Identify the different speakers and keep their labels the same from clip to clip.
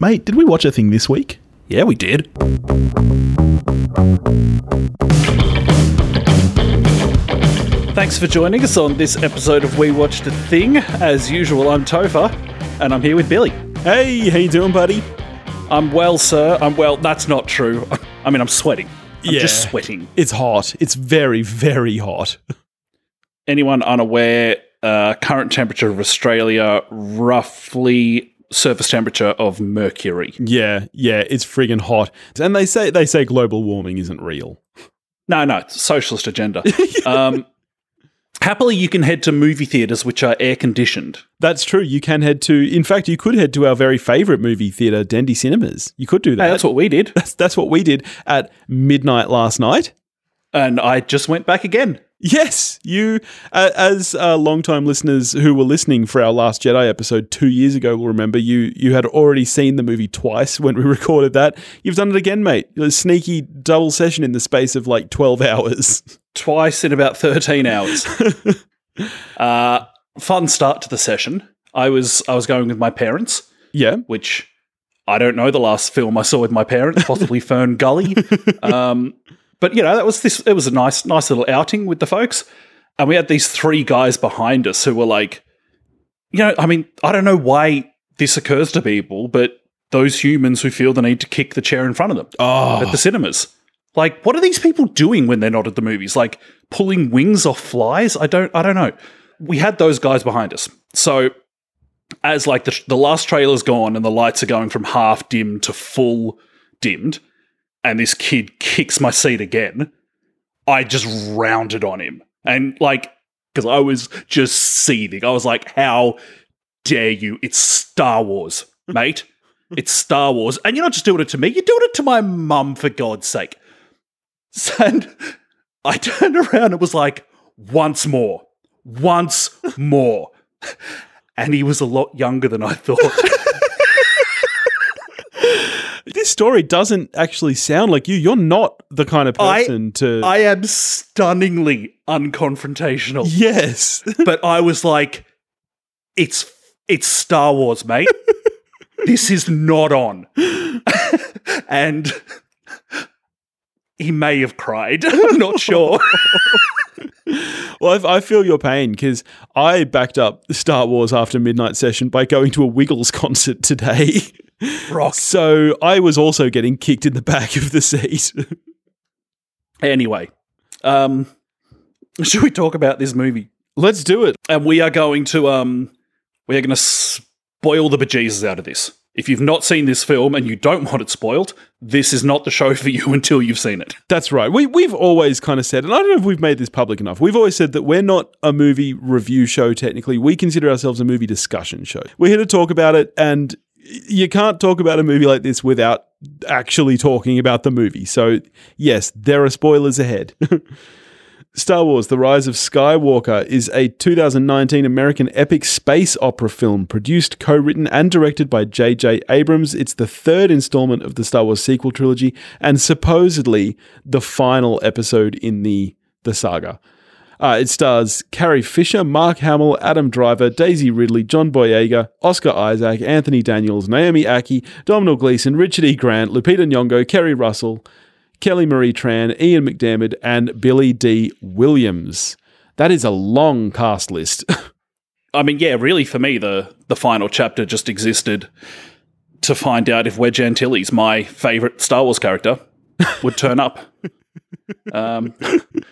Speaker 1: Mate, did we watch a thing this week?
Speaker 2: Yeah, we did. Thanks for joining us on this episode of We Watched a Thing. As usual, I'm Topher, and I'm here with Billy.
Speaker 1: Hey, how you doing, buddy?
Speaker 2: I'm well, sir. I'm well. That's not true. I mean, I'm sweating. I'm
Speaker 1: Yeah.
Speaker 2: just sweating.
Speaker 1: It's hot. It's very, very hot.
Speaker 2: Anyone unaware, uh, current temperature of Australia, roughly surface temperature of Mercury.
Speaker 1: Yeah, yeah, it's friggin' hot. And they say they say global warming isn't real.
Speaker 2: No, no, it's a socialist agenda. um, happily, you can head to movie theaters which are air conditioned.
Speaker 1: That's true. You can head to in fact you could head to our very favourite movie theatre, Dendy Cinemas. You could do that.
Speaker 2: Hey, that's what we did.
Speaker 1: that's, that's what we did at midnight last night.
Speaker 2: And I just went back again.
Speaker 1: Yes, you, uh, as uh, long-time listeners who were listening for our Last Jedi episode two years ago, will remember you. You had already seen the movie twice when we recorded that. You've done it again, mate. A sneaky double session in the space of like twelve hours.
Speaker 2: twice in about 13 hours. uh, fun start to the session. I was I was going with my parents,
Speaker 1: yeah,
Speaker 2: which I don't know the last film I saw with my parents, possibly Fern Gully. Um, but you know, that was this it was a nice nice little outing with the folks. And we had these three guys behind us who were like you know, I mean, I don't know why this occurs to people, but those humans who feel the need to kick the chair in front of them
Speaker 1: Oh,
Speaker 2: at the cinemas. Like, what are these people doing when they're not at the movies? Like pulling wings off flies? I don't, I don't know. We had those guys behind us, so as like the the last trailer's gone and the lights are going from half dimmed to full dimmed, and this kid kicks my seat again, I just rounded on him and like because I was just seething. I was like, "How dare you? It's Star Wars, mate." It's Star Wars. And you're not just doing it to me, you're doing it to my mum, for God's sake. And I turned around and was like, once more, once more. And he was a lot younger than I thought.
Speaker 1: Story doesn't actually sound like you. You're not the kind of
Speaker 2: I-
Speaker 1: person to.
Speaker 2: I am stunningly unconfrontational.
Speaker 1: yes,
Speaker 2: But I was like, it's it's Star Wars, mate. this is not on. and he may have cried. I'm not sure.
Speaker 1: Well, I, I feel your pain because I backed up the Star Wars After Midnight session by going to a Wiggles concert today.
Speaker 2: Rock.
Speaker 1: So I was also getting kicked in the back of the seat.
Speaker 2: Anyway, um, should we talk about this movie?
Speaker 1: Let's do it.
Speaker 2: And we are going to um, we are going to spoil the bejesus out of this. If you've not seen this film and you don't want it spoiled, this is not the show for you until you've seen it.
Speaker 1: That's right. We, we've always kind of said, and I don't know if we've made this public enough, we've always said that we're not a movie review show technically. We consider ourselves a movie discussion show. We're here to talk about it, and you can't talk about a movie like this without actually talking about the movie. So, yes, there are spoilers ahead. Star Wars The Rise of Skywalker is a 2019 American epic space opera film produced, co written, and directed by J.J. Abrams. It's the third installment of the Star Wars sequel trilogy and supposedly the final episode in the, the saga. Uh, it stars Carrie Fisher, Mark Hamill, Adam Driver, Daisy Ridley, John Boyega, Oscar Isaac, Anthony Daniels, Naomi Ackie, Domhnall Gleeson, Richard E. Grant, Lupita Nyong'o, Keri Russell, Kelly Marie Tran, Ian McDiarmid, and Billy Dee Williams. That is a long cast list.
Speaker 2: I mean, yeah, really, for me, the the final chapter just existed to find out if Wedge Antilles, my favorite Star Wars character, would turn up. Um,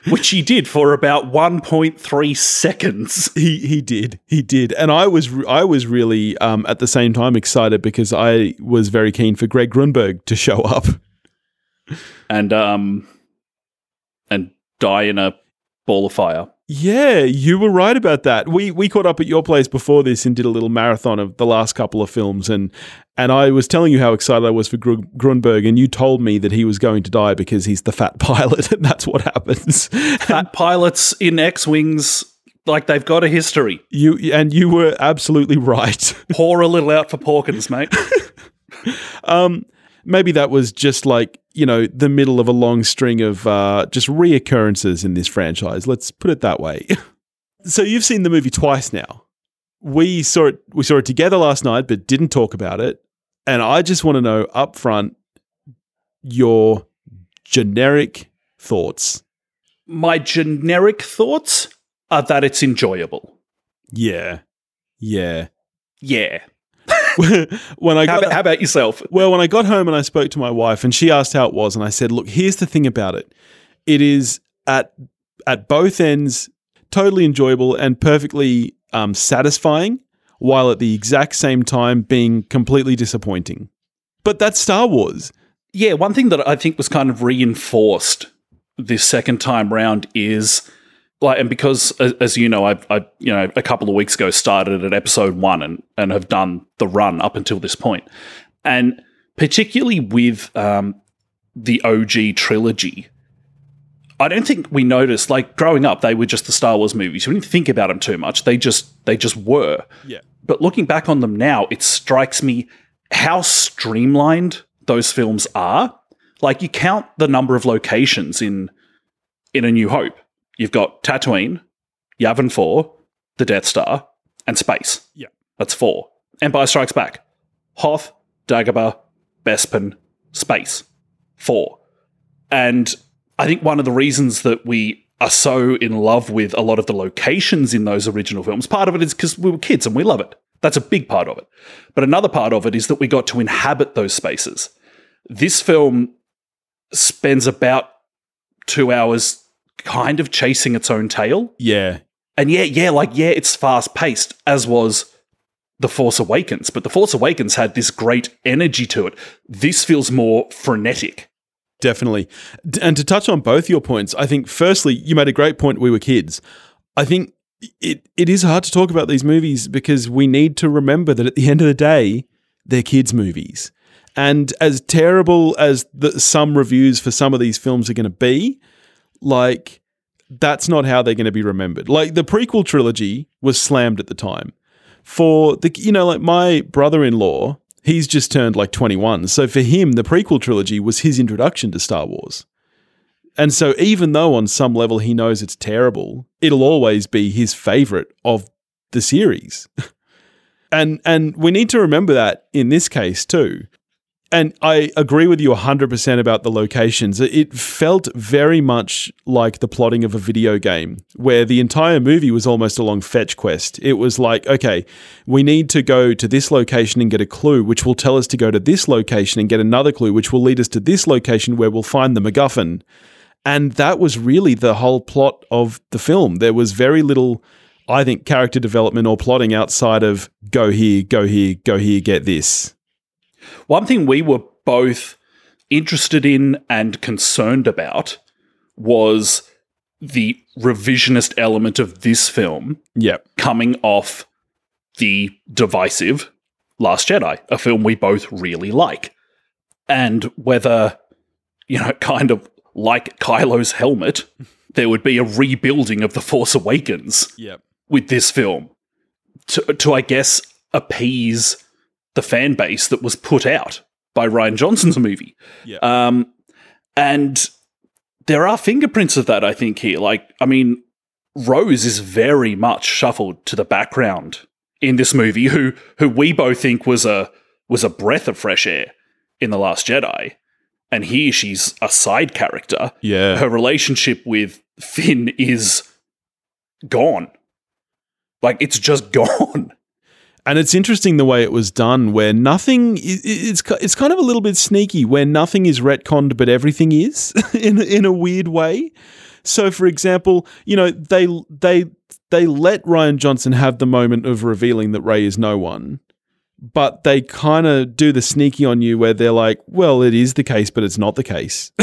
Speaker 2: which he did for about 1.3 seconds.
Speaker 1: he he did he did, and I was I was really um, at the same time excited because I was very keen for Greg Grunberg to show up.
Speaker 2: and um and die in a ball of fire.
Speaker 1: Yeah, you were right about that. We we caught up at your place before this and did a little marathon of the last couple of films, and and I was telling you how excited I was for Gru- Grunberg, and you told me that he was going to die because he's the fat pilot, and that's what happens.
Speaker 2: Fat pilots in X-wings like they've got a history.
Speaker 1: You and you were absolutely right.
Speaker 2: Pour a little out for Porkins, mate.
Speaker 1: Um, maybe that was just like you know the middle of a long string of uh, just reoccurrences in this franchise. Let's put it that way. so you've seen the movie twice now. We saw it. We saw it together last night, but didn't talk about it. And I just want to know up front your generic thoughts.
Speaker 2: My generic thoughts are that it's enjoyable.
Speaker 1: Yeah. Yeah.
Speaker 2: Yeah.
Speaker 1: when I
Speaker 2: How
Speaker 1: got
Speaker 2: about, how about yourself?
Speaker 1: Well, when I got home and I spoke to my wife and she asked how it was and I said, "Look, here's the thing about it. It is at at both ends totally enjoyable and perfectly um, satisfying, while at the exact same time being completely disappointing." But that's Star Wars.
Speaker 2: Yeah, one thing that I think was kind of reinforced this second time round is like, and because as, as you know, I've, I you know a couple of weeks ago started at episode one and and have done the run up until this point, and particularly with um, the OG trilogy. I don't think we noticed like growing up they were just the Star Wars movies. We didn't think about them too much. They just they just were.
Speaker 1: Yeah.
Speaker 2: But looking back on them now, it strikes me how streamlined those films are. Like you count the number of locations in in A New Hope. You've got Tatooine, Yavin 4, the Death Star, and space.
Speaker 1: Yeah.
Speaker 2: That's four. Empire Strikes Back. Hoth, Dagobah, Bespin, space. Four. And I think one of the reasons that we are so in love with a lot of the locations in those original films, part of it is because we were kids and we love it. That's a big part of it. But another part of it is that we got to inhabit those spaces. This film spends about two hours kind of chasing its own tail.
Speaker 1: Yeah.
Speaker 2: And yeah, yeah, like, yeah, it's fast paced, as was The Force Awakens. But The Force Awakens had this great energy to it. This feels more frenetic.
Speaker 1: Definitely. And to touch on both your points, I think firstly, you made a great point we were kids. I think it it is hard to talk about these movies because we need to remember that at the end of the day, they're kids movies. And as terrible as the, some reviews for some of these films are going to be, like that's not how they're going to be remembered. Like the prequel trilogy was slammed at the time. For the you know like my brother-in-law, he's just turned like 21. So for him the prequel trilogy was his introduction to Star Wars. And so even though on some level he knows it's terrible, it'll always be his favorite of the series. and and we need to remember that in this case too. And I agree with you 100% about the locations. It felt very much like the plotting of a video game, where the entire movie was almost a long fetch quest. It was like, okay, we need to go to this location and get a clue, which will tell us to go to this location and get another clue, which will lead us to this location where we'll find the MacGuffin. And that was really the whole plot of the film. There was very little, I think, character development or plotting outside of go here, go here, go here, get this.
Speaker 2: One thing we were both interested in and concerned about was the revisionist element of this film
Speaker 1: Yep.
Speaker 2: coming off the divisive Last Jedi, a film we both really like. And whether, you know, kind of like Kylo's helmet, there would be a rebuilding of The Force Awakens
Speaker 1: Yep.
Speaker 2: with this film to, to I guess, appease the fan base that was put out by Rian Johnson's movie.
Speaker 1: Yeah.
Speaker 2: Um, and there are fingerprints of that, I think, here. Like, I mean, Rose is very much shuffled to the background in this movie, who who we both think was a was a breath of fresh air in The Last Jedi. And here she's a side character.
Speaker 1: Yeah.
Speaker 2: Her relationship with Finn is gone. Like it's just gone.
Speaker 1: And it's interesting the way it was done, where nothing. It's it's kind of a little bit sneaky, where nothing is retconned, but everything is in in a weird way. So, for example, you know they they they let Rian Johnson have the moment of revealing that Rey is no one, but they kind of do the sneaky on you, where they're like, "Well, it is the case, but it's not the case."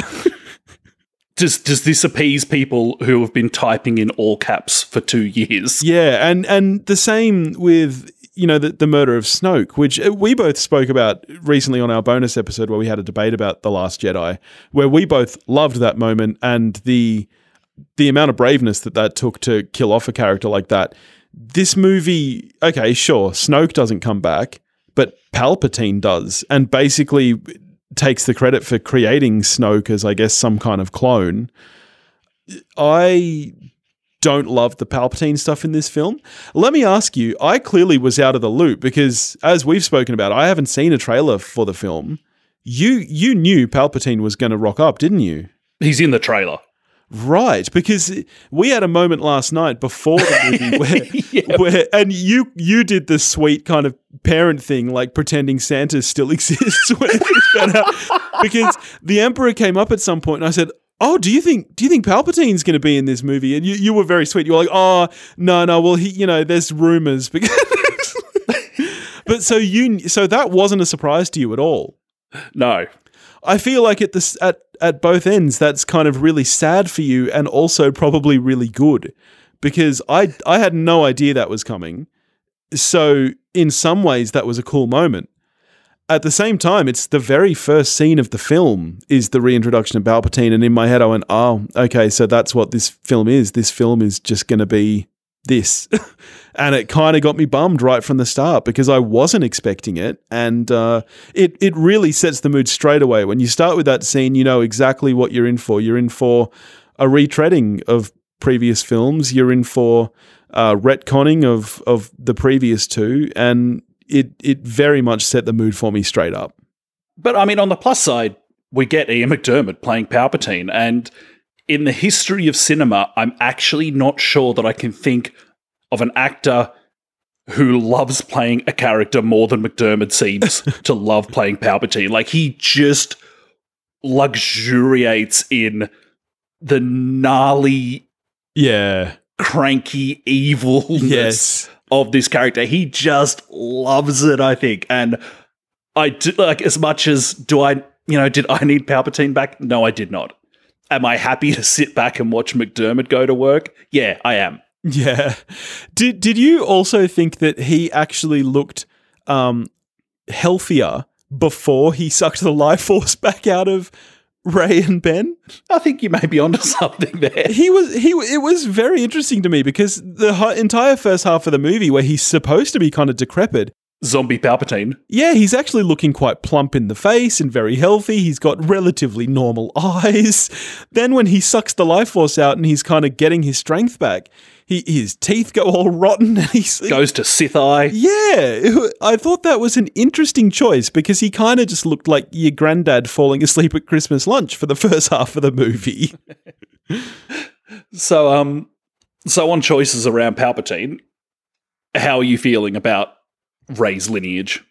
Speaker 2: Does does this appease people who have been typing in all caps for two years?
Speaker 1: Yeah, and and the same with you know the, the murder of Snoke, which uh, we both spoke about recently on our bonus episode where we had a debate about the Last Jedi, where we both loved that moment and the the amount of braveness that that took to kill off a character like that. This movie, okay, sure, Snoke doesn't come back, but Palpatine does, and basically takes the credit for creating Snoke as, I guess, some kind of clone. I don't love the Palpatine stuff in this film. Let me ask you, I clearly was out of the loop because as we've spoken about, I haven't seen a trailer for the film. You you knew Palpatine was going to rock up, didn't you?
Speaker 2: He's in the trailer.
Speaker 1: Right, because we had a moment last night before the movie where,
Speaker 2: Yeah.
Speaker 1: where and you you did the sweet kind of parent thing, like pretending Santa still exists when it's been out. because the Emperor came up at some point, and I said, "Oh, do you think do you think Palpatine's going to be in this movie?" And you, you were very sweet. You were like, "Oh, no, no. Well, he, you know, there's rumors." Because, but so you so that wasn't a surprise to you at all.
Speaker 2: No.
Speaker 1: I feel like at this at at both ends that's kind of really sad for you and also probably really good because I I had no idea that was coming. So in some ways that was a cool moment. At the same time, it's the very first scene of the film is the reintroduction of Palpatine, and in my head I went, "Oh, okay, so that's what this film is. This film is just going to be this," and it kind of got me bummed right from the start because I wasn't expecting it, and uh, it it really sets the mood straight away. When you start with that scene, you know exactly what you're in for. You're in for a retreading of previous films. You're in for uh, retconning of of the previous two, and it it very much set the mood for me straight up.
Speaker 2: But I mean, on the plus side, we get Ian McDiarmid playing Palpatine. And in the history of cinema, I'm actually not sure that I can think of an actor who loves playing a character more than McDermott seems to love playing Palpatine. Like, he just luxuriates in the gnarly,
Speaker 1: Yeah.
Speaker 2: cranky evilness
Speaker 1: Yes.
Speaker 2: Of this character. He just loves it, I think. And I do like as much as do I, you know, did I need Palpatine back? No, I did not. Am I happy to sit back and watch McDiarmid go to work? Yeah, I am.
Speaker 1: Yeah. Did did you also think that he actually looked um healthier before he sucked the life force back out of Rey and Ben?
Speaker 2: I think you may be onto something there.
Speaker 1: He was he it was very interesting to me because the entire first half of the movie where he's supposed to be kind of decrepit
Speaker 2: Zombie Palpatine.
Speaker 1: Yeah, he's actually looking quite plump in the face and very healthy. He's got relatively normal eyes. Then when he sucks the life force out and he's kind of getting his strength back, he, his teeth go all rotten and he's
Speaker 2: Goes to Sith Eye.
Speaker 1: yeah, I thought that was an interesting choice because he kind of just looked like your granddad falling asleep at Christmas lunch for the first half of the movie.
Speaker 2: So um so on choices around Palpatine, how are you feeling about Rey's lineage?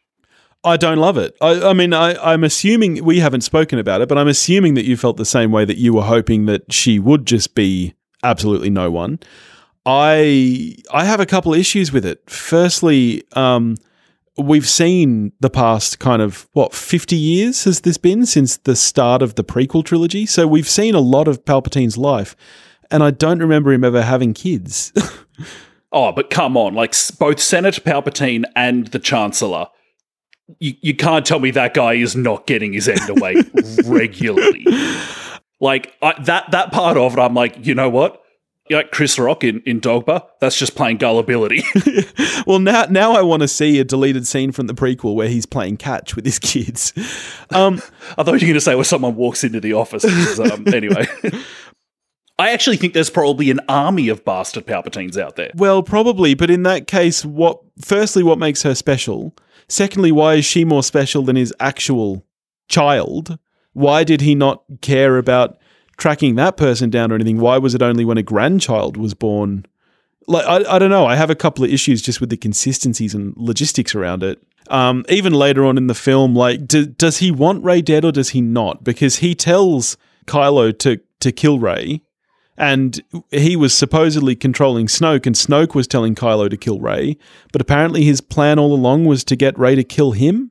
Speaker 1: I don't love it. I, I mean, I, I'm assuming we haven't spoken about it, but I'm assuming that you felt the same way that you were hoping that she would just be absolutely no one. I I have a couple issues with it. Firstly, um, we've seen the past kind of what 50 years has this been since the start of the prequel trilogy. So we've seen a lot of Palpatine's life, and I don't remember him ever having kids.
Speaker 2: Oh, but come on, like both Senator Palpatine and the Chancellor. You, you can't tell me that guy is not getting his end away regularly. Like I, that that part of it, I'm like, you know what? Like Chris Rock in, in Dogma, that's just plain gullibility.
Speaker 1: well, now now I want to see a deleted scene from the prequel where he's playing catch with his kids. Um,
Speaker 2: I thought you were going to say where someone walks into the office. Um, anyway, I actually think there's probably an army of bastard Palpatines out there.
Speaker 1: well, probably, but in that case, what? Firstly, what makes her special? Secondly, why is she more special than his actual child? Why did he not care about tracking that person down or anything? Why was it only when a grandchild was born? Like I, I don't know. I have a couple of issues just with the consistencies and logistics around it. Um, even later on in the film, like, do, does he want Rey dead or does he not? Because he tells Kylo to to kill Rey, and he was supposedly controlling Snoke, and Snoke was telling Kylo to kill Rey. But apparently, his plan all along was to get Rey to kill him.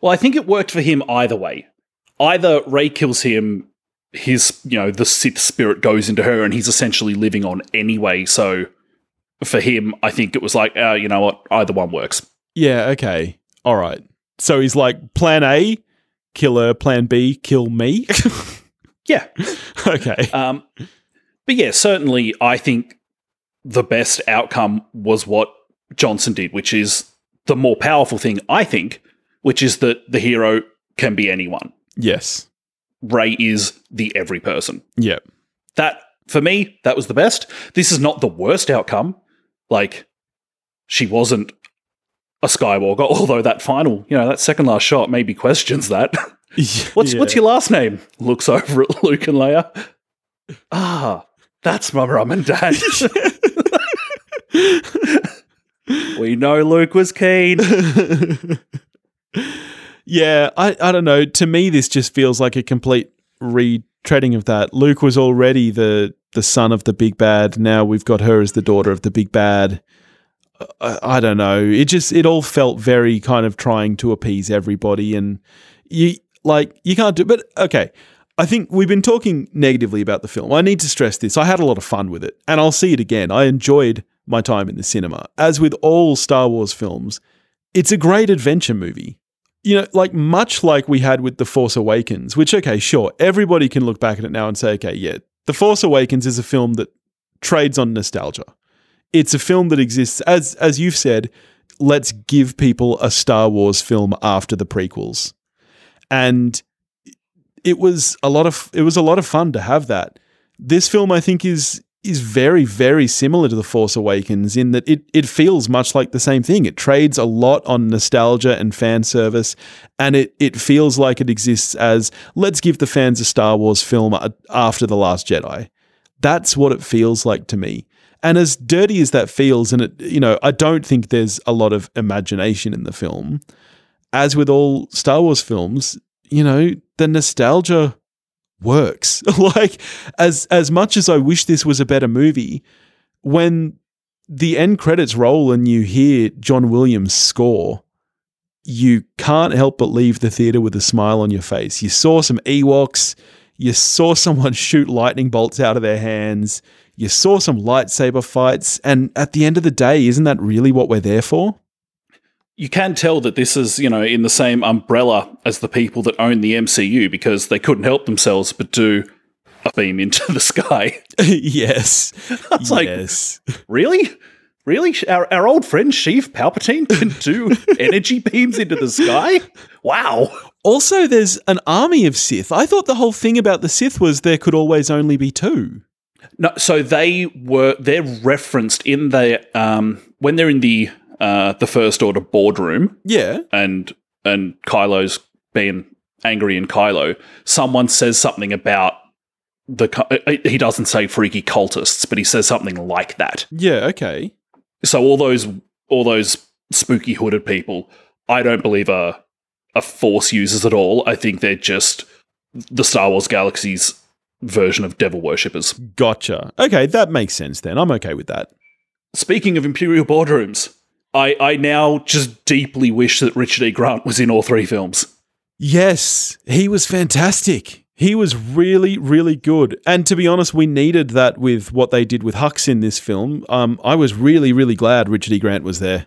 Speaker 2: Well, I think it worked for him either way. Either Ray kills him, his you know the Sith spirit goes into her, and he's essentially living on anyway. So for him, I think it was like, uh, you know what, either one works.
Speaker 1: Yeah. Okay. All right. So he's like, Plan A, kill her. Plan B, kill me.
Speaker 2: Yeah.
Speaker 1: okay.
Speaker 2: Um, but yeah, certainly, I think the best outcome was what Johnson did, which is the more powerful thing. I think, which is that the hero can be anyone.
Speaker 1: Yes.
Speaker 2: Rey is the every person.
Speaker 1: Yeah.
Speaker 2: That for me, that was the best. This is not the worst outcome. Like, she wasn't a Skywalker, although that final, you know, that second last shot maybe questions that. what's
Speaker 1: Yeah.
Speaker 2: what's your last name? Looks over at Luke and Leia. Ah, that's my mum and dad. we know Luke was keen.
Speaker 1: Yeah, I, I don't know. To me, this just feels like a complete retreading of that. Luke was already the the son of the big bad. Now we've got her as the daughter of the big bad. I, I don't know. It just it all felt very kind of trying to appease everybody, and you like you can't do. But okay, I think we've been talking negatively about the film. I need to stress this. I had a lot of fun with it, and I'll see it again. I enjoyed my time in the cinema. As with all Star Wars films, it's a great adventure movie. You know, like much like we had with The Force Awakens, which, okay, sure, everybody can look back at it now and say, okay, yeah, The Force Awakens is a film that trades on nostalgia. It's a film that exists, as as you've said, let's give people a Star Wars film after the prequels. And it was a lot of it was a lot of fun to have that. This film, I think, is is very, very similar to The Force Awakens in that it it feels much like the same thing. It trades a lot on nostalgia and fan service, and it it feels like it exists as let's give the fans a Star Wars film after The Last Jedi. That's what it feels like to me. And as dirty as that feels, and it you know, I don't think there's a lot of imagination in the film. As with all Star Wars films, you know, the nostalgia works. like as as much as I wish this was a better movie, when the end credits roll and you hear John Williams score, you can't help but leave the theater with a smile on your face. You saw some Ewoks, you saw someone shoot lightning bolts out of their hands, you saw some lightsaber fights, and at the end of the day, isn't that really what we're there for?
Speaker 2: You can tell that this is, you know, in the same umbrella as the people that own the MCU because they couldn't help themselves but do a beam into the sky.
Speaker 1: yes.
Speaker 2: It's like,
Speaker 1: yes.
Speaker 2: really? Really? Our, our old friend Sheev Palpatine can do energy beams into the sky? Wow.
Speaker 1: Also, there's an army of Sith. I thought the whole thing about the Sith was there could always only be two.
Speaker 2: No, so they were they're referenced in the um when they're in the uh the first order boardroom
Speaker 1: Yeah.
Speaker 2: and and Kylo's being angry in Kylo, someone says something about the uh, he doesn't say freaky cultists, but he says something like that.
Speaker 1: Yeah, okay.
Speaker 2: So all those all those spooky hooded people, I don't believe are are force users at all. I think they're just the Star Wars galaxy's version of devil worshippers.
Speaker 1: Gotcha. Okay, that makes sense then. I'm okay with that.
Speaker 2: Speaking of Imperial boardrooms, I, I now just deeply wish that Richard E. Grant was in all three films.
Speaker 1: Yes, he was fantastic. He was really, really good. And to be honest, we needed that with what they did with Hux in this film. Um, I was really, really glad Richard E. Grant was there.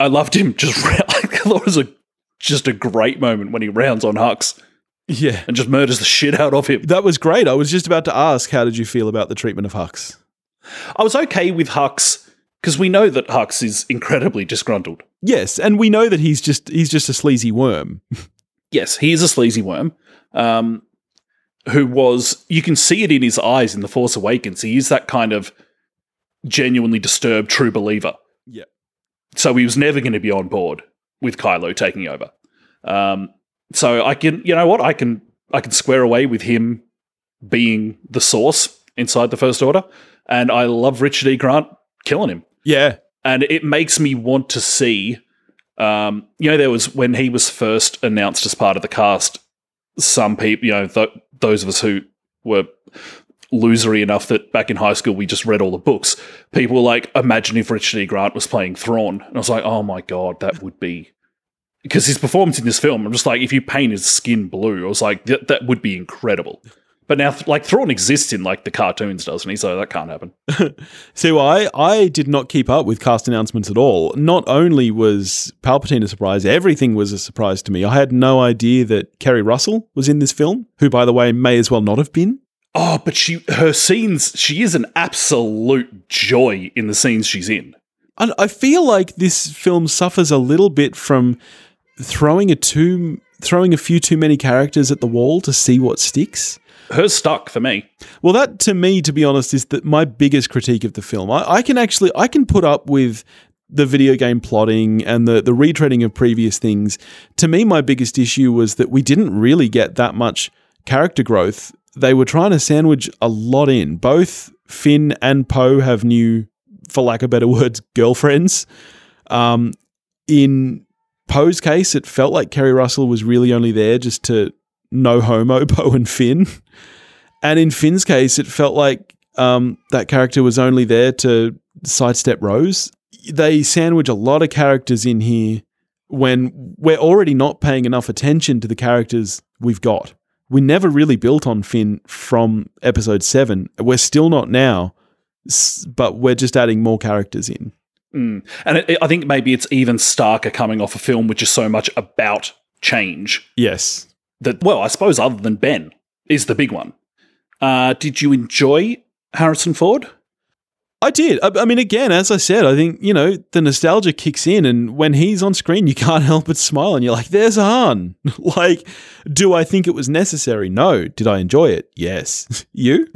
Speaker 2: I loved him. Just I thought it was a just a great moment when he rounds on Hux
Speaker 1: Yeah.
Speaker 2: and just murders the shit out of him.
Speaker 1: That was great. I was just about to ask, how did you feel about the treatment of Hux?
Speaker 2: I was okay with Hux because we know that Hux is incredibly disgruntled.
Speaker 1: Yes, and we know that he's just he's just a sleazy worm.
Speaker 2: Yes, he is a sleazy worm. Um, who was you can see it in his eyes in the Force Awakens. He is that kind of genuinely disturbed true believer.
Speaker 1: Yeah.
Speaker 2: So he was never going to be on board with Kylo taking over. Um, so I can, you know what, I can, I can square away with him being the source inside the First Order, and I love Richard E. Grant killing him,
Speaker 1: Yeah.
Speaker 2: and it makes me want to see. Um, you know, there was when he was first announced as part of the cast. Some people, you know, th- those of us who were losery enough that back in high school we just read all the books. People were like, imagine if Richard E. Grant was playing Thrawn. And I was like, oh my God, that would be. Because his performance in this film, I'm just like, if you paint his skin blue, I was like, that, that would be incredible. But now, like, Thrawn exists in, like, the cartoons, doesn't he? So that can't happen.
Speaker 1: So I I did not keep up with cast announcements at all. Not only was Palpatine a surprise, everything was a surprise to me. I had no idea that Keri Russell was in this film, who by the way may as well not have been.
Speaker 2: Oh, but she, her scenes, she is an absolute joy in the scenes she's in.
Speaker 1: And I feel like this film suffers a little bit from throwing a too throwing a few too many characters at the wall to see what sticks.
Speaker 2: Hers stuck for me.
Speaker 1: Well, that to me, to be honest, is that my biggest critique of the film. I, I can actually I can put up with the video game plotting and the the retreading of previous things. To me, my biggest issue was that we didn't really get that much character growth. They were trying to sandwich a lot in. Both Finn and Poe have new, for lack of better words, girlfriends. Um, in Poe's case, it felt like Keri Russell was really only there just to no homo Poe and Finn. And in Finn's case, it felt like um, that character was only there to sidestep Rose. They sandwich a lot of characters in here when we're already not paying enough attention to the characters we've got. We never really built on Finn from episode seven. We're still not now, but we're just adding more characters in.
Speaker 2: Mm. And it, I think maybe it's even starker coming off a film which is so much about change.
Speaker 1: Yes.
Speaker 2: That, well, I suppose other than Ben is the big one. Uh, did you enjoy Harrison Ford?
Speaker 1: I did. I, I, mean, again, as I said, I think, you know, the nostalgia kicks in, and when he's on screen, you can't help but smile, and you're like, there's Han. like, do I think it was necessary? No. Did I enjoy it? Yes. you?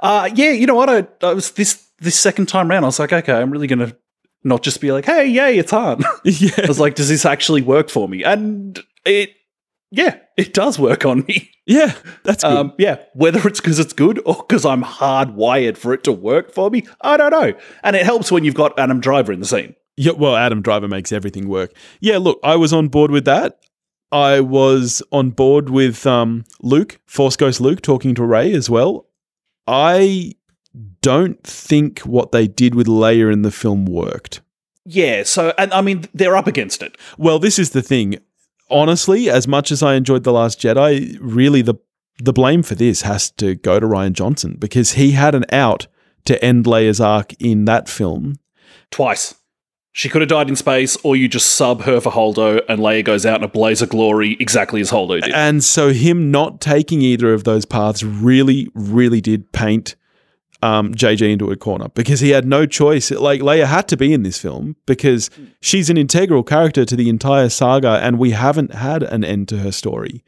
Speaker 2: uh, yeah, you know what? I, I, was this, this second time round, I was like, okay, I'm really going to not just be like, hey, yay, it's Han. yeah. I was like, does this actually work for me? And it, yeah, it does work on me.
Speaker 1: Yeah, that's good. Um,
Speaker 2: yeah, whether it's because it's good or because I'm hardwired for it to work for me, I don't know. And it helps when you've got Adam Driver in the scene.
Speaker 1: Yeah, well, Adam Driver makes everything work. Yeah, look, I was on board with that. I was on board with um, Luke, Force Ghost Luke, talking to Rey as well. I don't think what they did with Leia in the film worked.
Speaker 2: Yeah, so and I mean they're up against it.
Speaker 1: Well, this is the thing honestly, as much as I enjoyed The Last Jedi, really the the blame for this has to go to Rian Johnson because he had an out to end Leia's arc in that film.
Speaker 2: Twice. She could have died in space, or you just sub her for Holdo, and Leia goes out in a blaze of glory, exactly as Holdo did.
Speaker 1: And so, him not taking either of those paths really, really did paint um, JJ into a corner because he had no choice. Like Leia had to be in this film because she's an integral character to the entire saga, and we haven't had an end to her story.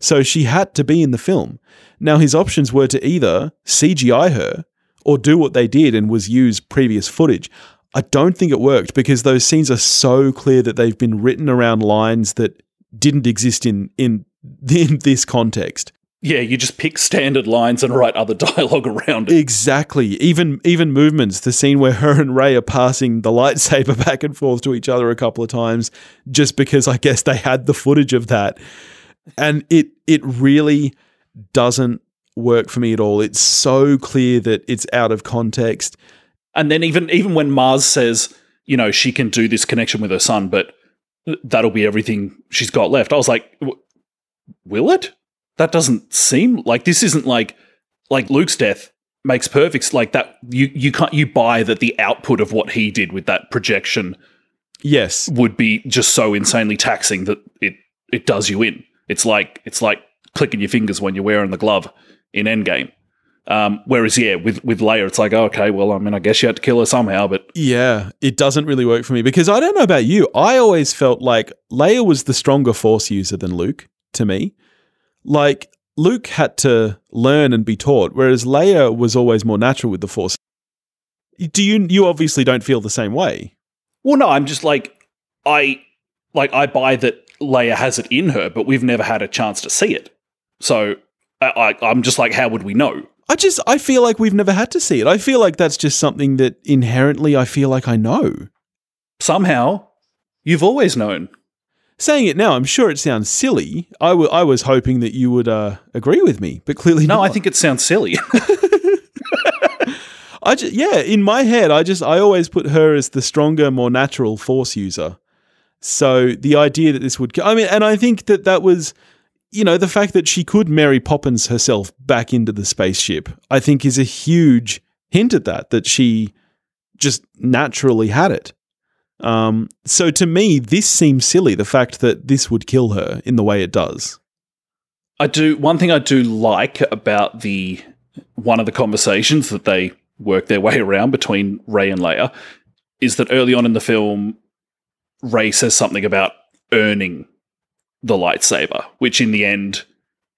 Speaker 1: So she had to be in the film. Now his options were to either CGI her or do what they did and was use previous footage. I don't think it worked because those scenes are so clear that they've been written around lines that didn't exist in in in this context.
Speaker 2: Yeah, you just pick standard lines and write other dialogue around it.
Speaker 1: Exactly. Even even movements. The scene where her and Rey are passing the lightsaber back and forth to each other a couple of times, just because I guess they had the footage of that, and it it really doesn't work for me at all. It's so clear that it's out of context.
Speaker 2: And then even even when Maz says, you know, she can do this connection with her son, but that'll be everything she's got left. I was like, will it? That doesn't seem like this isn't like like Luke's death makes perfect like that you you can't you buy that the output of what he did with that projection
Speaker 1: yes.
Speaker 2: would be just so insanely taxing that it it does you in. It's like it's like clicking your fingers when you're wearing the glove in endgame. Um, whereas yeah with with Leia it's like oh, okay well I mean I guess you had to kill her somehow but
Speaker 1: yeah it doesn't really work for me because I don't know about you. I always felt like Leia was the stronger force user than Luke to me like Luke had to learn and be taught, whereas Leia was always more natural with the Force. Do you? You obviously don't feel the same way.
Speaker 2: Well, no, I'm just like I like I buy that Leia has it in her, but we've never had a chance to see it. So I, I'm just like, how would we know?
Speaker 1: I just I feel like we've never had to see it. I feel like that's just something that inherently I feel like I know.
Speaker 2: Somehow, you've always known
Speaker 1: saying it now, I'm sure it sounds silly. I, w- I was hoping that you would uh, agree with me, but clearly
Speaker 2: no.
Speaker 1: Not.
Speaker 2: I think it sounds silly.
Speaker 1: I just, yeah, in my head, I just I always put her as the stronger, more natural force user. So the idea that this would, I mean, and I think that that was, you know, the fact that she could Mary Poppins herself back into the spaceship, I think is a huge hint at that, that she just naturally had it. Um, so to me, this seems silly. The fact that this would kill her in the way it does.
Speaker 2: I do. One thing I do like about the one of the conversations that they work their way around between Rey and Leia is that early on in the film, Rey says something about earning the lightsaber, which in the end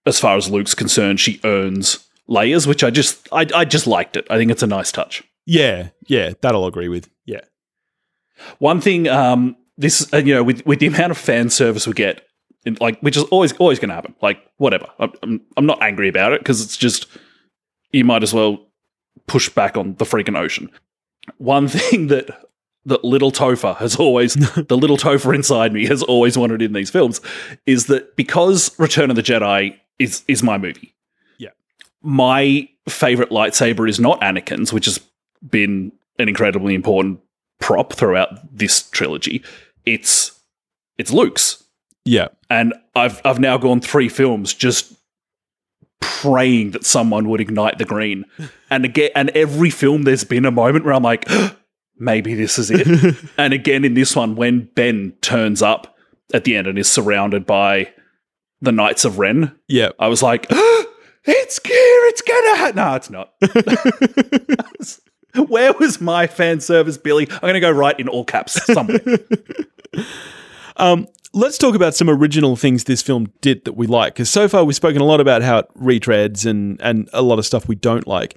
Speaker 2: as far as Luke's concerned, she earns Leia's, which I just I, I just liked it. I think it's a nice touch.
Speaker 1: Yeah, yeah, that I'll agree with. Yeah.
Speaker 2: One thing, um, this uh, you know, with with the amount of fan service we get, in, like which is always always going to happen. Like whatever, I'm I'm, I'm not angry about it because it's just you might as well push back on the freaking ocean. One thing that that little Topher has always the little Topher inside me has always wanted in these films is that because Return of the Jedi is is my movie.
Speaker 1: Yeah.
Speaker 2: My favorite lightsaber is not Anakin's, which has been an incredibly important prop throughout this trilogy. It's it's Luke's.
Speaker 1: Yeah.
Speaker 2: And I've I've now gone three films just praying that someone would ignite the green. And again and every film there's been a moment where I'm like, maybe this is it. and again in this one, when Ben turns up at the end and is surrounded by the Knights of Ren,
Speaker 1: Yeah.
Speaker 2: I was like, it's here, it's gonna happen. No, it's not. Where was my fan service, Billy? I'm gonna go right in all caps somewhere.
Speaker 1: Um, let's talk about some original things this film did that we like. Because so far we've spoken a lot about how it retreads and and a lot of stuff we don't like.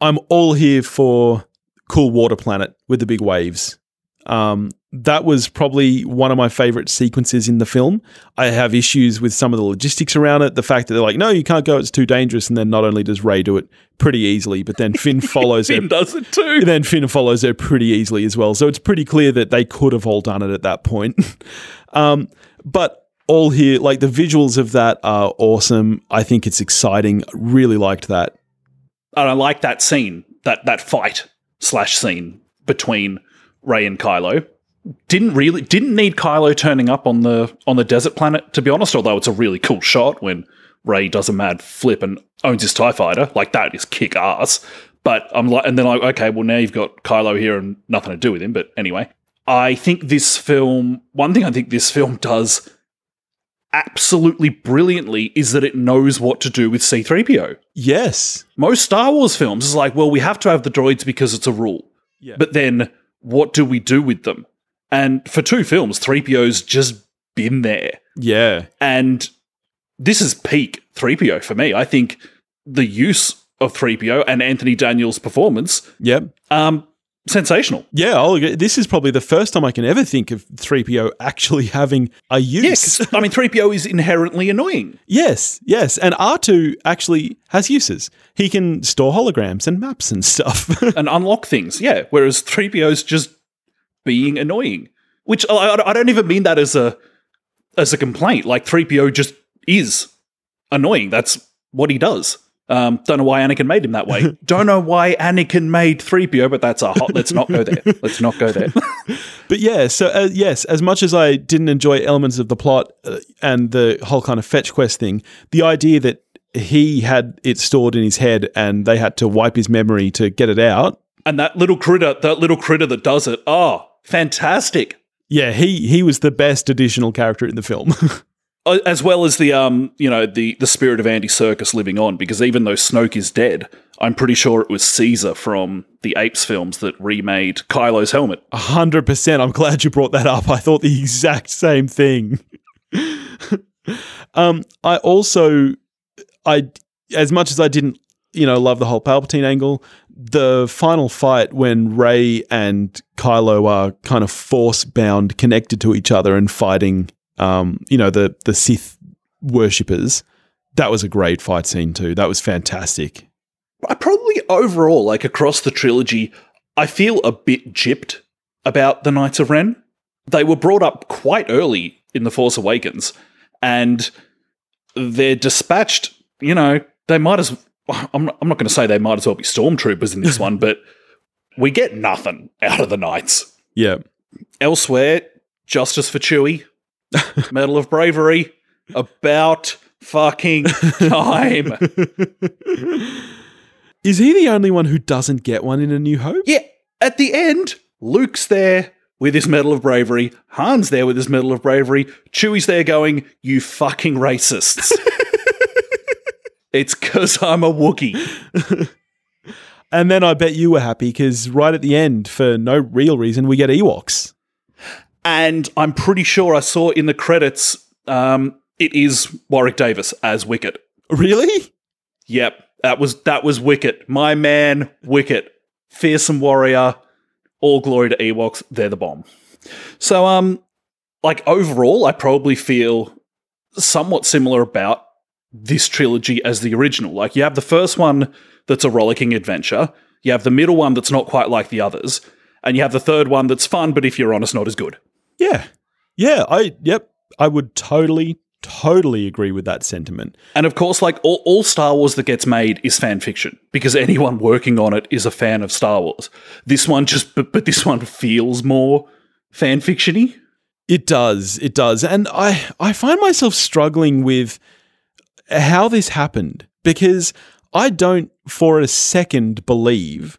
Speaker 1: I'm all here for cool water planet with the big waves. Um, that was probably one of my favorite sequences in the film. I have issues with some of the logistics around it. The fact that they're like, no, you can't go, it's too dangerous. And then not only does Rey do it pretty easily, but then Finn follows her
Speaker 2: Finn does it too.
Speaker 1: and then Finn follows her pretty easily as well. So it's pretty clear that they could have all done it at that point. um, but all here, like the visuals of that are awesome. I think it's exciting. Really liked that.
Speaker 2: and I like that scene, that that fight slash scene between Rey and Kylo. Didn't really didn't need Kylo turning up on the on the desert planet to be honest. Although it's a really cool shot when Rey does a mad flip and owns his Tie Fighter, like that is kick ass. But I'm like, and then like, okay, well now you've got Kylo here and nothing to do with him. But anyway, I think this film. One thing I think this film does absolutely brilliantly is that it knows what to do with C3PO
Speaker 1: Yes.
Speaker 2: most Star Wars films is like, well, we have to have the droids because it's a rule.
Speaker 1: Yeah.
Speaker 2: But then what do we do with them? And for two films, 3PO's just been there.
Speaker 1: Yeah.
Speaker 2: And this is peak 3PO for me. I think the use of 3PO and Anthony Daniels' performance,
Speaker 1: Yep.
Speaker 2: um, sensational.
Speaker 1: Yeah. I'll. This is probably the first time I can ever think of 3PO actually having a use.
Speaker 2: 'cause, I mean, 3PO is inherently annoying.
Speaker 1: yes. Yes. And R2 actually has uses. He can store holograms and maps and stuff.
Speaker 2: and unlock things. Yeah, whereas 3PO's just being annoying, which I, I I don't even mean that as a as a complaint. Like 3PO just is annoying. That's what he does. Um, don't know why Anakin made him that way. don't know why Anakin made 3PO, but that's a hot. Let's not go there. Let's not go there.
Speaker 1: But yeah, so uh, yes, as much as I didn't enjoy elements of the plot uh, and the whole kind of fetch quest thing, the idea that he had it stored in his head and they had to wipe his memory to get it out.
Speaker 2: and that little critter, that little critter that does it. Oh, fantastic.
Speaker 1: Yeah, he he was the best additional character in the film.
Speaker 2: Uh, as well as the um you know the the spirit of Andy Serkis living on because even though Snoke is dead, I'm pretty sure it was Caesar from the Apes films that remade Kylo's helmet.
Speaker 1: Hundred percent. I'm glad you brought that up. I thought the exact same thing. um, I also, I as much as I didn't, you know, love the whole Palpatine angle, the final fight when Rey and Kylo are kind of force bound, connected to each other, and fighting, um, you know, the the Sith worshippers. That was a great fight scene too. That was fantastic.
Speaker 2: I probably overall like across the trilogy, I feel a bit gypped about the Knights of Ren. They were brought up quite early in the Force Awakens, and they're dispatched. You know, they might as I'm not, I'm not going to say they might as well be stormtroopers in this one, but we get nothing out of the Knights.
Speaker 1: Yeah.
Speaker 2: Elsewhere, justice for Chewie, Medal of Bravery, about fucking time.
Speaker 1: Is he the only one who doesn't get one in A New Hope?
Speaker 2: yeah, at the end, Luke's there with his Medal of Bravery, Han's there with his Medal of Bravery, Chewie's there going, You fucking racists. it's because I'm a Wookiee.
Speaker 1: And then I bet you were happy because right at the end, for no real reason, we get Ewoks.
Speaker 2: And I'm pretty sure I saw in the credits, um, it is Warwick Davis as Wicket.
Speaker 1: Really?
Speaker 2: Yep, that was that was Wicket. My man, Wicket, fearsome warrior. All glory to Ewoks. They're the bomb. So, um, like overall, I probably feel somewhat similar about this trilogy as the original. Like you have the first one that's a rollicking adventure. You have the middle one that's not quite like the others, and you have the third one that's fun, but if you're honest, not as good.
Speaker 1: Yeah. Yeah, I yep, I would totally totally agree with that sentiment.
Speaker 2: And of course, like all, all Star Wars that gets made is fan fiction because anyone working on it is a fan of Star Wars. This one just, but, but this one feels more fan fictiony.
Speaker 1: It does, it does, and I I find myself struggling with how this happened because I don't for a second believe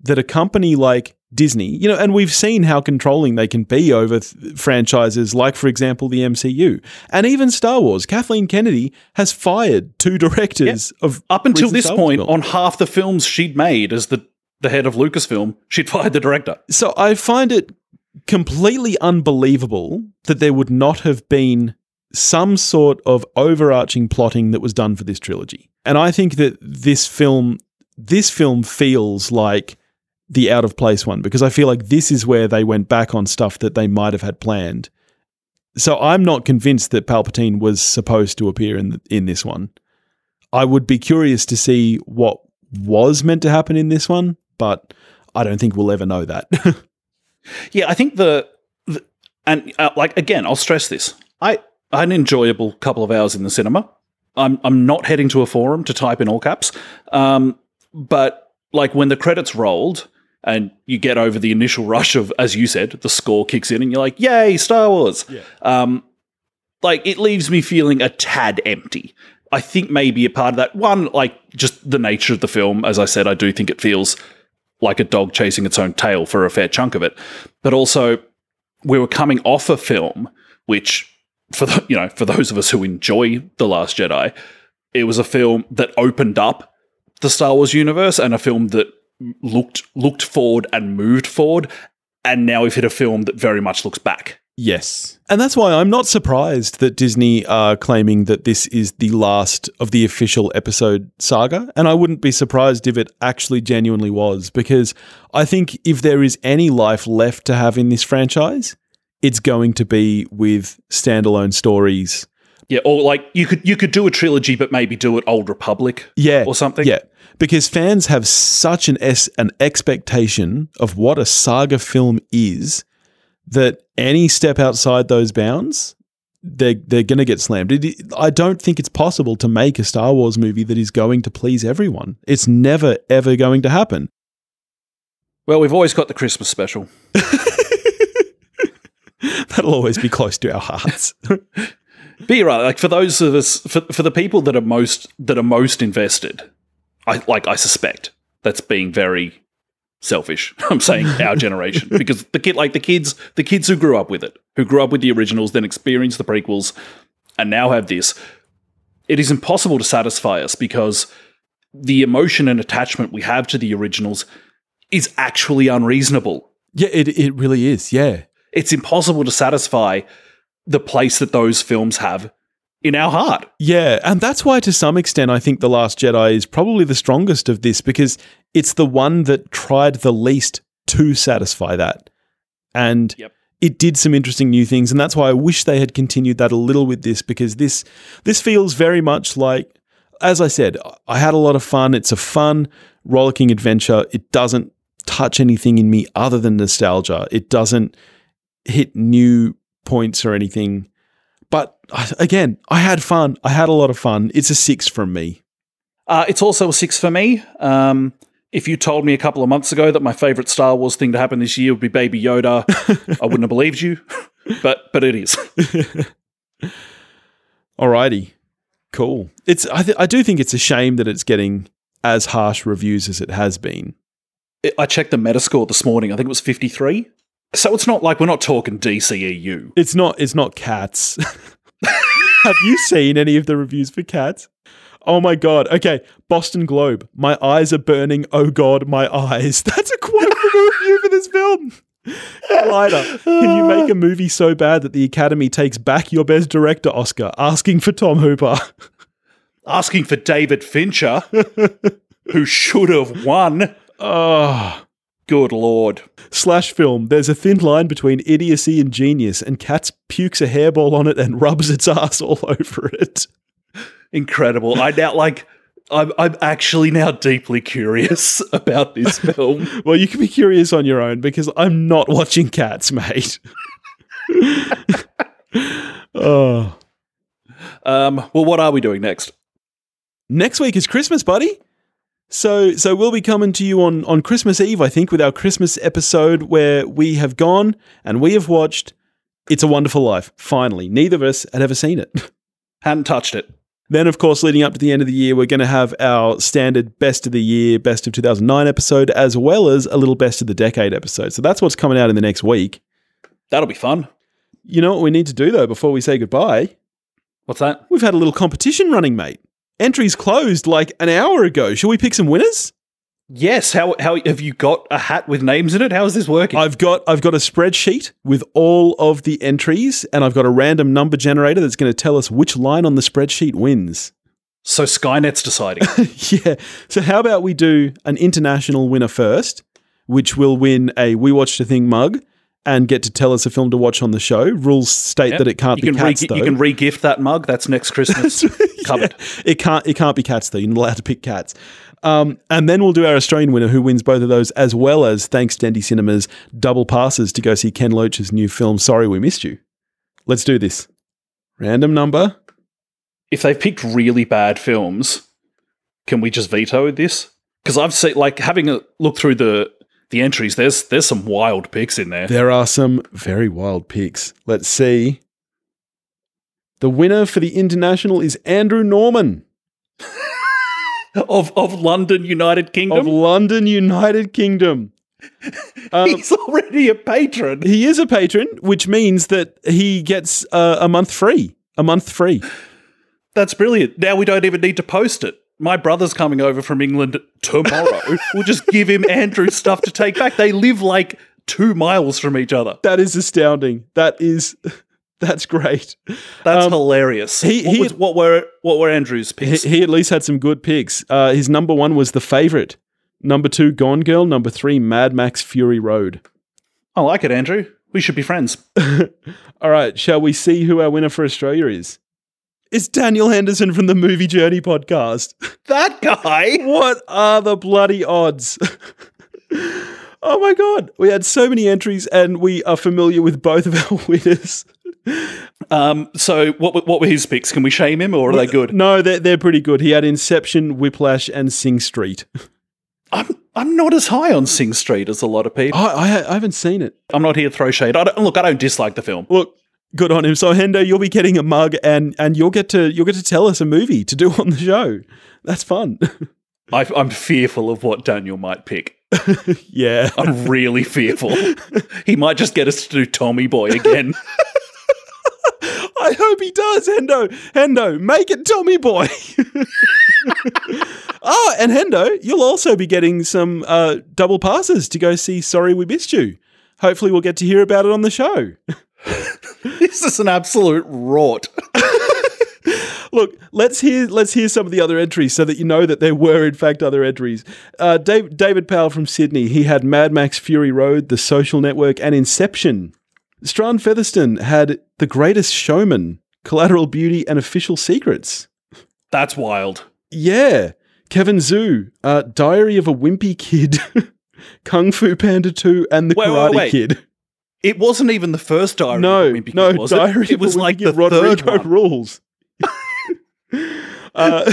Speaker 1: that a company like Disney, you know, and we've seen how controlling they can be over th- franchises like, for example, the MCU and even Star Wars. Kathleen Kennedy has fired two directors of
Speaker 2: Up until this
Speaker 1: Star
Speaker 2: point, on half the films she'd made as the, the head of Lucasfilm, she'd fired the director.
Speaker 1: So I find it completely unbelievable that there would not have been some sort of overarching plotting that was done for this trilogy. And I think that this film this film feels like the out of place one because I feel like this is where they went back on stuff that they might have had planned. So I'm not convinced that Palpatine was supposed to appear in in this one. I would be curious to see what was meant to happen in this one, but I don't think we'll ever know that.
Speaker 2: Yeah, I think the, the and uh, like again, I'll stress this. I, an enjoyable couple of hours in the cinema. I'm I'm not heading to a forum to type in all caps. Um, but like when the credits rolled and you get over the initial rush of, as you said, the score kicks in and you're like, "Yay, Star Wars!"
Speaker 1: Yeah.
Speaker 2: Um, like it leaves me feeling a tad empty. I think maybe a part of that one, like just the nature of the film. As I said, I do think it feels like a dog chasing its own tail for a fair chunk of it. But also, we were coming off a film which, for the, you know, for those of us who enjoy the Last Jedi, it was a film that opened up the Star Wars universe and a film that looked looked forward and moved forward. And now we've hit a film that very much looks back.
Speaker 1: Yes. And that's why I'm not surprised that Disney are claiming that this is the last of the official episode saga. And I wouldn't be surprised if it actually genuinely was, because I think if there is any life left to have in this franchise, it's going to be with standalone stories.
Speaker 2: Yeah, or like you could you could do a trilogy, but maybe do it Old Republic,
Speaker 1: Yeah.
Speaker 2: or something.
Speaker 1: Yeah. Because fans have such an es- an expectation of what a saga film is that any step outside those bounds, they're, they're going to get slammed. It, I don't think it's possible to make a Star Wars movie that is going to please everyone. It's never, ever going to happen.
Speaker 2: Well, we've always got the Christmas special.
Speaker 1: That'll always be close to our hearts.
Speaker 2: But you're right. Like for those of us, for, for the people that are most that are most invested, I like. I suspect that's being very selfish. I'm saying our generation because the kid, like the kids, the kids who grew up with it, who grew up with the originals, then experienced the prequels, and now have this. It is impossible to satisfy us because the emotion and attachment we have to the originals is actually unreasonable.
Speaker 1: yeah, it, it really is. Yeah.
Speaker 2: It's impossible to satisfy the place that those films have in our heart.
Speaker 1: Yeah, and that's why, to some extent, I think The Last Jedi is probably the strongest of this because it's the one that tried the least to satisfy that. And
Speaker 2: Yep.
Speaker 1: it did some interesting new things. And that's why I wish they had continued that a little with this because this this feels very much like, as I said, I had a lot of fun. It's a fun, rollicking adventure. It doesn't touch anything in me other than nostalgia. It doesn't hit new points or anything. Again, I had fun. I had a lot of fun. It's a six from me.
Speaker 2: Uh, it's also a six for me. Um, if you told me a couple of months ago that my favorite Star Wars thing to happen this year would be Baby Yoda, I wouldn't have believed you. But but it is.
Speaker 1: Alrighty, cool. It's I, th- I do think it's a shame that it's getting as harsh reviews as it has been.
Speaker 2: I checked the Metascore this morning. I think it was fifty three. So it's not like we're not talking DCEU.
Speaker 1: It's not. It's not cats. have you seen any of the reviews for cats? Oh my god. Okay, Boston Globe. My eyes are burning. Oh god, my eyes. That's a quote from a review for this film. Collider, can you make a movie so bad that the Academy takes back your Best Director Oscar, asking for Tom Hooper?
Speaker 2: asking for David Fincher, who should have won.
Speaker 1: Oh.
Speaker 2: Good lord.
Speaker 1: Slash film. There's a thin line between idiocy and genius, and Cats pukes a hairball on it and rubs its ass all over it.
Speaker 2: Incredible. I now like. I'm, I'm actually now deeply curious about this film.
Speaker 1: Well, you can be curious on your own because I'm not watching Cats, mate. oh.
Speaker 2: Um, well, what are we doing next?
Speaker 1: Next week is Christmas, buddy. So, so we'll be coming to you on on Christmas Eve, I think, with our Christmas episode where we have gone and we have watched "It's a Wonderful Life." Finally, neither of us had ever seen it.
Speaker 2: Hadn't touched it.
Speaker 1: Then, of course, leading up to the end of the year, we're going to have our standard best of the year, best of 2009 episode, as well as a little best of the decade episode. So that's what's coming out in the next week.
Speaker 2: That'll be fun.
Speaker 1: You know what we need to do though before we say goodbye?
Speaker 2: What's that?
Speaker 1: We've had a little competition running, mate. Entries closed like an hour ago. Shall we pick some winners?
Speaker 2: Yes. How how have you got a hat with names in it? How is this working?
Speaker 1: I've got I've got a spreadsheet with all of the entries, and I've got a random number generator that's going to tell us which line on the spreadsheet wins.
Speaker 2: so Skynet's deciding.
Speaker 1: yeah. So how about we do an international winner first, which will win a We Watched a Thing mug and get to tell us a film to watch on the show. Rules state
Speaker 2: Yep.
Speaker 1: that it can't
Speaker 2: you
Speaker 1: be
Speaker 2: can re-
Speaker 1: cats though.
Speaker 2: you can re-gift that mug. That's next Christmas. Covered.
Speaker 1: Yeah. It can't it can't be cats though. You're not allowed to pick cats. Um, and then we'll do our Australian winner who wins both of those, as well as thanks Dendy Cinemas double passes to go see Ken Loach's new film. Sorry we missed you. Let's do this. Random number.
Speaker 2: If they've picked really bad films, can we just veto this? Because I've seen like having a look through the the entries. There's there's some wild picks in there.
Speaker 1: There are some very wild picks. Let's see. The winner for the international is Andrew Norman
Speaker 2: of of London, United Kingdom.
Speaker 1: of London, United Kingdom. Um,
Speaker 2: He's already a patron.
Speaker 1: he is a patron, which means that he gets uh, a month free. A month free.
Speaker 2: That's brilliant. Now we don't even need to post it. My brother's coming over from England tomorrow. we'll just give him Andrew's stuff to take back. They live like two miles from each other.
Speaker 1: That is astounding. That is, that's great.
Speaker 2: That's
Speaker 1: Um,
Speaker 2: hilarious.
Speaker 1: he-
Speaker 2: what,
Speaker 1: he-
Speaker 2: was, what were what were Andrew's
Speaker 1: He,
Speaker 2: picks?
Speaker 1: he at least had some good picks. Uh, his number one was The Favorite. Number two, Gone Girl. Number three, Mad Max Fury Road.
Speaker 2: I like it, Andrew. We should be friends.
Speaker 1: All right, shall we see who our winner for Australia is? It's Daniel Henderson from the Movie Journey podcast.
Speaker 2: That guy.
Speaker 1: what are the bloody odds? oh my god, we had so many entries and we are familiar with both of our winners.
Speaker 2: Um. So what were- what were his picks? Can we shame him or are they good?
Speaker 1: No, they're, they're pretty good. He had Inception, Whiplash, and Sing Street.
Speaker 2: I'm I'm not as high on Sing Street as a lot of people.
Speaker 1: I, I, I haven't seen it.
Speaker 2: I'm not here to throw shade. I don't, look, I don't dislike the film.
Speaker 1: Look, good on him. So Hendo, you'll be getting a mug and and you'll get to you'll get to tell us a movie to do on the show. That's fun.
Speaker 2: I, I'm fearful of what Daniel might pick.
Speaker 1: yeah.
Speaker 2: I'm really fearful. He might just get us to do Tommy Boy again.
Speaker 1: I hope he does, Hendo. Hendo, make it Tommy Boy. oh, and Hendo, you'll also be getting some uh, double passes to go see Sorry We Missed You. Hopefully, we'll get to hear about it on the show.
Speaker 2: this is an absolute rot.
Speaker 1: Look, let's hear let's hear some of the other entries so that you know that there were in fact other entries. Uh, Dave, David Powell from Sydney, he had Mad Max Fury Road, The Social Network, and Inception. Strand Featherston had The Greatest Showman, Collateral Beauty, and Official Secrets.
Speaker 2: That's wild.
Speaker 1: Yeah. Kevin Zhu, uh, Diary of a Wimpy Kid, Kung Fu Panda 2, and The
Speaker 2: Wait, wait,
Speaker 1: Karate
Speaker 2: wait.
Speaker 1: Kid.
Speaker 2: It wasn't even the first Diary.
Speaker 1: No,
Speaker 2: Wimpy
Speaker 1: no,
Speaker 2: Kid, was
Speaker 1: Diary
Speaker 2: it? It was like the
Speaker 1: Rodrick
Speaker 2: third one.
Speaker 1: rules. uh,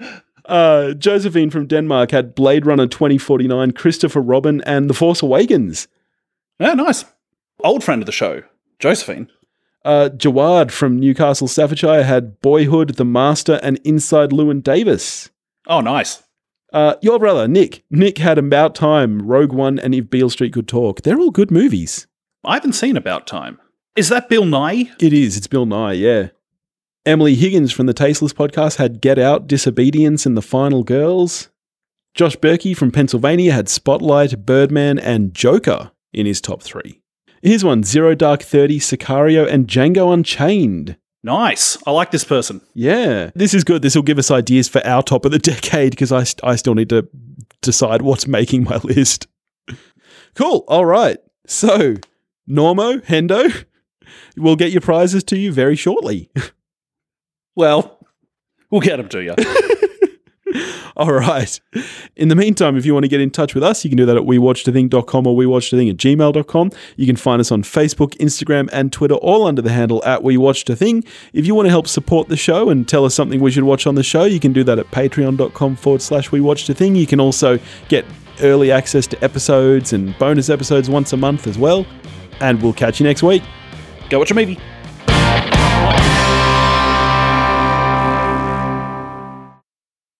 Speaker 1: uh, Josephine from Denmark had Blade Runner 2049, Christopher Robin, and The Force Awakens.
Speaker 2: Yeah, nice. Old friend of the show, Josephine.
Speaker 1: Uh, Jawad from Newcastle, Staffordshire had Boyhood, The Master, and Inside Llewyn Davis.
Speaker 2: Oh, nice.
Speaker 1: Uh, your brother, Nick. Nick had About Time, Rogue One, and If Beale Street Could Talk. They're all good movies.
Speaker 2: I haven't seen About Time. Is that Bill Nighy?
Speaker 1: It is. It's Bill Nighy, yeah. Emily Higgins from the Tasteless podcast had Get Out, Disobedience, and The Final Girls. Josh Berkey from Pennsylvania had Spotlight, Birdman, and Joker in his top three. Here's one Zero Dark 30, Sicario, and Django Unchained.
Speaker 2: Nice. I like this person.
Speaker 1: Yeah. This is good. This will give us ideas for our top of the decade because I, st- I still need to decide what's making my list. Cool. All right. So, Normo, Hendo, we'll get your prizes to you very shortly.
Speaker 2: Well, we'll get them to you.
Speaker 1: All right. In the meantime, if you want to get in touch with us, you can do that at wewatchedathing.com or wewatchedathing at gmail.com. You can find us on Facebook, Instagram, and Twitter, all under the handle at wewatchedathing. If you want to help support the show and tell us something we should watch on the show, you can do that at patreon.com forward slash wewatchedathing. You can also get early access to episodes and bonus episodes once a month as well and we'll catch you next week.
Speaker 2: Go watch a movie.